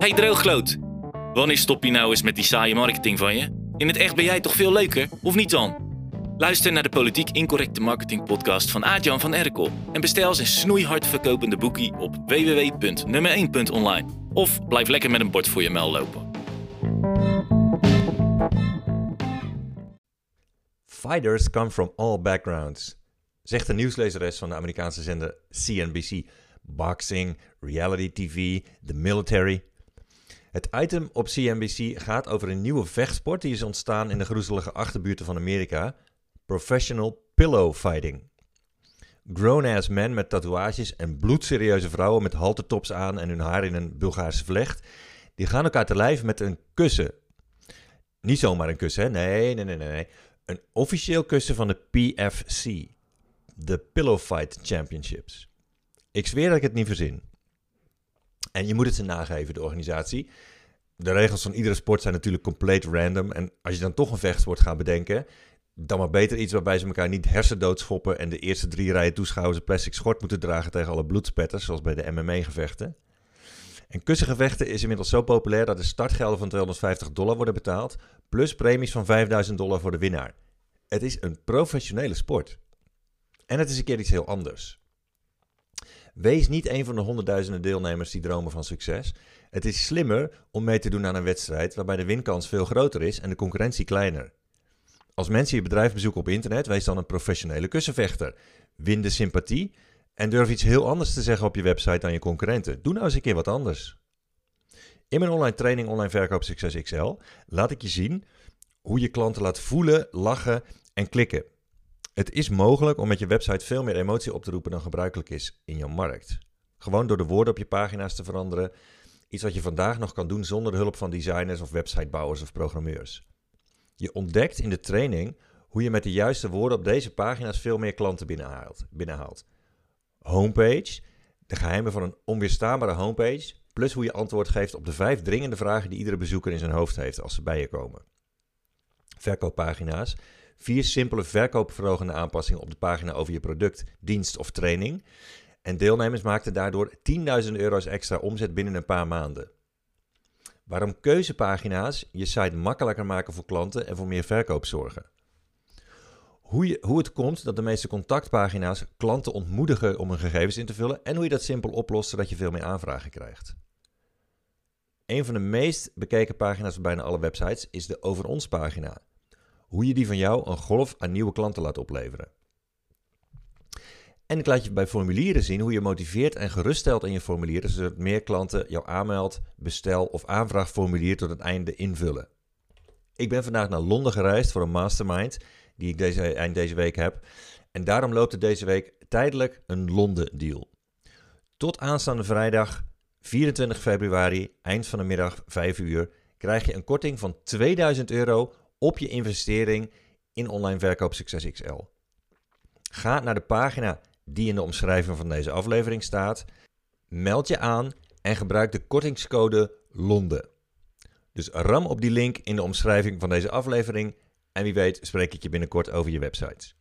Hey droogloot, wanneer stop je nou eens met die saaie marketing van je? In het echt ben jij toch veel leuker, of niet dan? Luister naar de Politiek Incorrecte Marketing podcast van Aart-Jan van Erkel en bestel zijn snoeihard verkopende boekie op www.nummer1.online. Of blijf lekker met een bord voor je mel lopen. Fighters come from all backgrounds, zegt de nieuwslezeres van de Amerikaanse zender CNBC. Boxing, reality TV, the military. Het item op CNBC gaat over een nieuwe vechtsport die is ontstaan in de groezelige achterbuurten van Amerika: professional pillow fighting. Grown-ass men met tatoeages en bloedserieuze vrouwen met haltertops aan en hun haar in een Bulgaarse vlecht, die gaan elkaar te lijf met een kussen. Niet zomaar een kussen, hè? Nee, nee, nee, nee. Een officieel kussen van de PFC, de Pillow Fight Championships. Ik zweer dat ik het niet verzin. En je moet het ze nageven, de organisatie. De regels van iedere sport zijn natuurlijk compleet random. En als je dan toch een vechtsport gaat bedenken, dan maar beter iets waarbij ze elkaar niet hersendood schoppen en de eerste drie rijen toeschouwers een plastic schort moeten dragen tegen alle bloedspetters, zoals bij de MMA-gevechten. En kussengevechten is inmiddels zo populair dat de startgelden van 250 dollar worden betaald, plus premies van 5000 dollar voor de winnaar. Het is een professionele sport. En het is een keer iets heel anders. Wees niet een van de honderdduizenden deelnemers die dromen van succes. Het is slimmer om mee te doen aan een wedstrijd waarbij de winkans veel groter is en de concurrentie kleiner. Als mensen je bedrijf bezoeken op internet, wees dan een professionele kussenvechter. Win de sympathie en durf iets heel anders te zeggen op je website dan je concurrenten. Doe nou eens een keer wat anders. In mijn online training Online Verkoop Succes XL laat ik je zien hoe je klanten laat voelen, lachen en klikken. Het is mogelijk om met je website veel meer emotie op te roepen dan gebruikelijk is in jouw markt. Gewoon door de woorden op je pagina's te veranderen. Iets wat je vandaag nog kan doen zonder de hulp van designers of websitebouwers of programmeurs. Je ontdekt in de training hoe je met de juiste woorden op deze pagina's veel meer klanten binnenhaalt. binnenhaalt. Homepage, de geheimen van een onweerstaanbare homepage, plus hoe je antwoord geeft op de vijf dringende vragen die iedere bezoeker in zijn hoofd heeft als ze bij je komen. Verkooppagina's, vier simpele verkoopverhogende aanpassingen op de pagina over je product, dienst of training. En deelnemers maakten daardoor 10.000 euro's extra omzet binnen een paar maanden. Waarom keuzepagina's je site makkelijker maken voor klanten en voor meer verkoop zorgen. Hoe, je, hoe het komt dat de meeste contactpagina's klanten ontmoedigen om hun gegevens in te vullen en hoe je dat simpel oplost zodat je veel meer aanvragen krijgt. Een van de meest bekeken pagina's op bijna alle websites is de Over ons pagina hoe je die van jou een golf aan nieuwe klanten laat opleveren. En ik laat je bij formulieren zien hoe je motiveert en geruststelt in je formulieren, zodat meer klanten jou aanmeldt, bestel of aanvraagformulier tot het einde invullen. Ik ben vandaag naar Londen gereisd voor een mastermind die ik deze, eind deze week heb. En daarom loopt er deze week tijdelijk een Londen deal. Tot aanstaande vrijdag 24 februari, eind van de middag 5 uur, krijg je een korting van 2000 euro op je investering in online verkoop Succes XL. Ga naar de pagina die in de omschrijving van deze aflevering staat. Meld je aan en gebruik de kortingscode Londen. Dus ram op die link in de omschrijving van deze aflevering en wie weet spreek ik je binnenkort over je website.